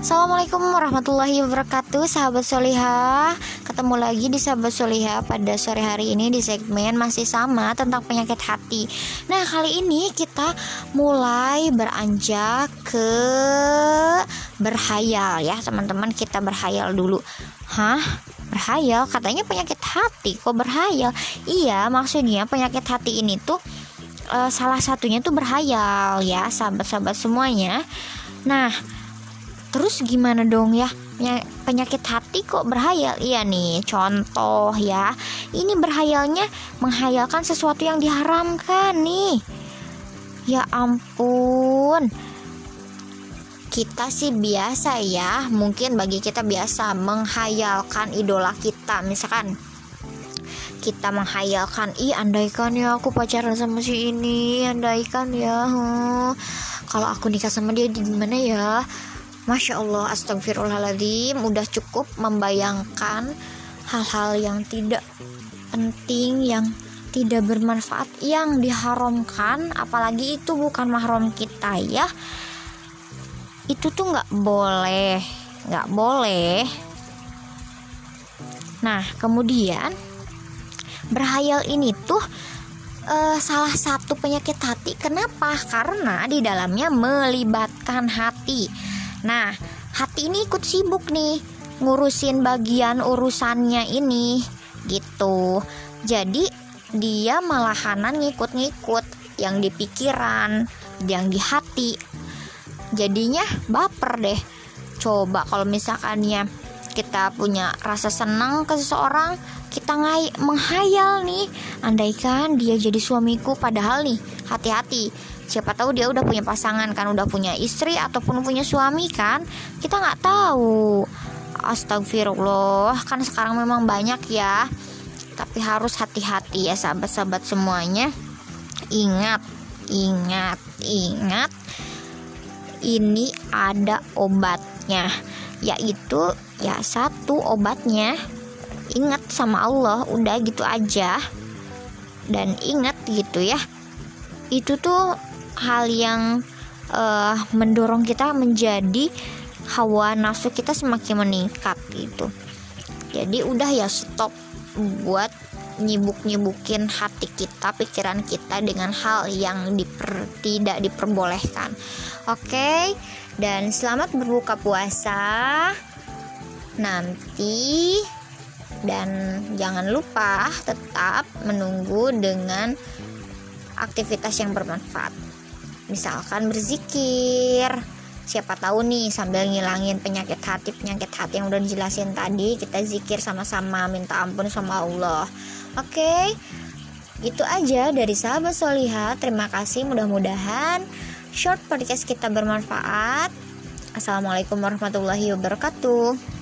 Assalamualaikum warahmatullahi wabarakatuh Sahabat Solihah Ketemu lagi di Sahabat Solihah Pada sore hari ini di segmen masih sama Tentang penyakit hati Nah kali ini kita mulai beranjak ke Berhayal ya teman-teman Kita berhayal dulu Hah? Berhayal? Katanya penyakit hati Kok berhayal? Iya maksudnya penyakit hati ini tuh uh, Salah satunya tuh berhayal ya Sahabat-sahabat semuanya Nah Terus gimana dong ya? Penyakit hati kok berhayal? Iya nih, contoh ya. Ini berhayalnya menghayalkan sesuatu yang diharamkan nih. Ya ampun. Kita sih biasa ya, mungkin bagi kita biasa menghayalkan idola kita, misalkan kita menghayalkan ih andaikan ya aku pacaran sama si ini andaikan ya huh. kalau aku nikah sama dia gimana ya Masya Allah, astagfirullahaladzim, udah cukup membayangkan hal-hal yang tidak penting, yang tidak bermanfaat, yang diharamkan, apalagi itu bukan mahram kita ya. Itu tuh nggak boleh, nggak boleh. Nah, kemudian berhayal ini tuh uh, salah satu penyakit hati. Kenapa? Karena di dalamnya melibatkan hati Nah, hati ini ikut sibuk nih ngurusin bagian urusannya ini gitu. Jadi dia malahanan ngikut-ngikut yang di pikiran, yang di hati. Jadinya baper deh. Coba kalau misalkannya kita punya rasa senang ke seseorang, kita ngai menghayal nih, andaikan dia jadi suamiku padahal nih, hati-hati. Siapa tahu dia udah punya pasangan kan udah punya istri ataupun punya suami kan kita nggak tahu. Astagfirullah kan sekarang memang banyak ya. Tapi harus hati-hati ya sahabat-sahabat semuanya. Ingat ingat ingat. Ini ada obatnya yaitu ya satu obatnya. Ingat sama Allah udah gitu aja. Dan ingat gitu ya itu tuh hal yang uh, mendorong kita menjadi hawa nafsu kita semakin meningkat gitu jadi udah ya stop buat nyibuk-nyibukin hati kita, pikiran kita dengan hal yang diper, tidak diperbolehkan. Oke, okay? dan selamat berbuka puasa nanti dan jangan lupa tetap menunggu dengan aktivitas yang bermanfaat. Misalkan berzikir. Siapa tahu nih sambil ngilangin penyakit hati penyakit hati yang udah dijelasin tadi kita zikir sama-sama minta ampun sama Allah. Oke? Okay? itu aja dari sahabat soliha terima kasih mudah-mudahan short podcast kita bermanfaat. Assalamualaikum warahmatullahi wabarakatuh